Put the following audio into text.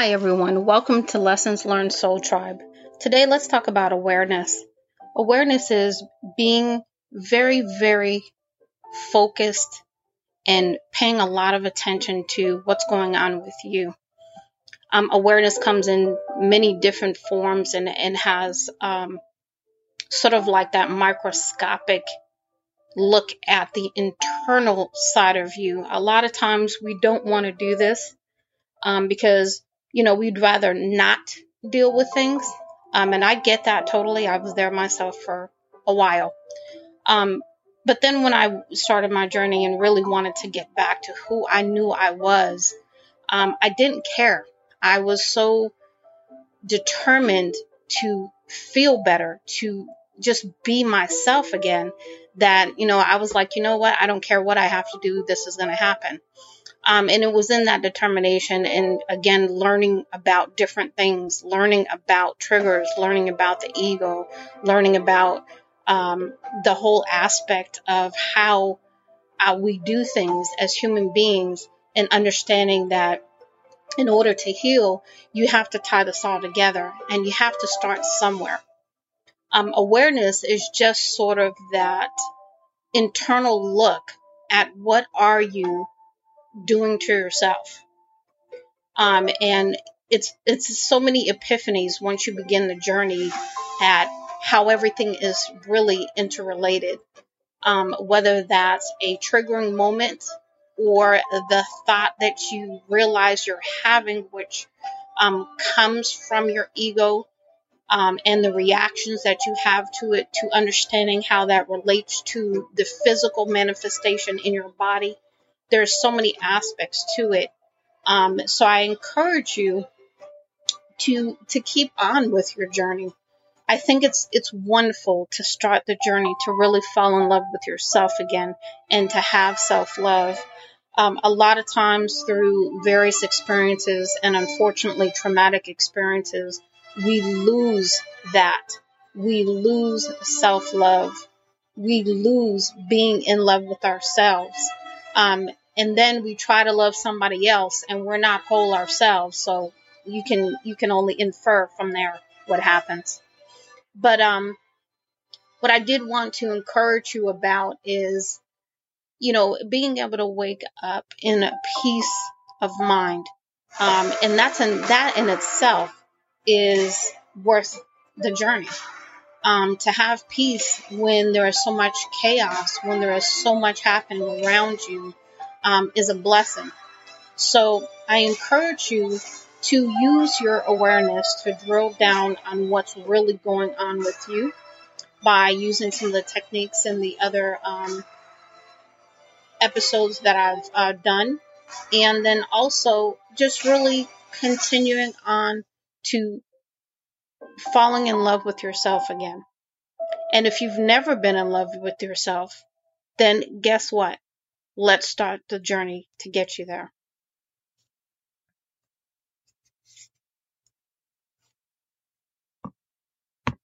Hi, everyone. Welcome to Lessons Learned Soul Tribe. Today, let's talk about awareness. Awareness is being very, very focused and paying a lot of attention to what's going on with you. Um, awareness comes in many different forms and, and has um, sort of like that microscopic look at the internal side of you. A lot of times we don't want to do this um, because you know, we'd rather not deal with things. Um, and I get that totally. I was there myself for a while. Um, but then when I started my journey and really wanted to get back to who I knew I was, um, I didn't care. I was so determined to feel better, to just be myself again, that, you know, I was like, you know what? I don't care what I have to do. This is going to happen. Um, and it was in that determination and again, learning about different things, learning about triggers, learning about the ego, learning about um, the whole aspect of how uh, we do things as human beings and understanding that in order to heal, you have to tie this all together and you have to start somewhere. Um, awareness is just sort of that internal look at what are you doing to yourself. Um, and it's it's so many epiphanies once you begin the journey at how everything is really interrelated. Um, whether that's a triggering moment or the thought that you realize you're having, which um, comes from your ego um, and the reactions that you have to it, to understanding how that relates to the physical manifestation in your body there's so many aspects to it. Um, so I encourage you to to keep on with your journey. I think it's it's wonderful to start the journey to really fall in love with yourself again and to have self love. Um, a lot of times through various experiences and unfortunately traumatic experiences, we lose that. We lose self love. We lose being in love with ourselves. Um, and then we try to love somebody else and we're not whole ourselves so you can you can only infer from there what happens but um what i did want to encourage you about is you know being able to wake up in a peace of mind um and that's in that in itself is worth the journey um, to have peace when there is so much chaos, when there is so much happening around you, um, is a blessing. So I encourage you to use your awareness to drill down on what's really going on with you by using some of the techniques in the other um, episodes that I've uh, done. And then also just really continuing on to falling in love with yourself again. And if you've never been in love with yourself, then guess what? Let's start the journey to get you there.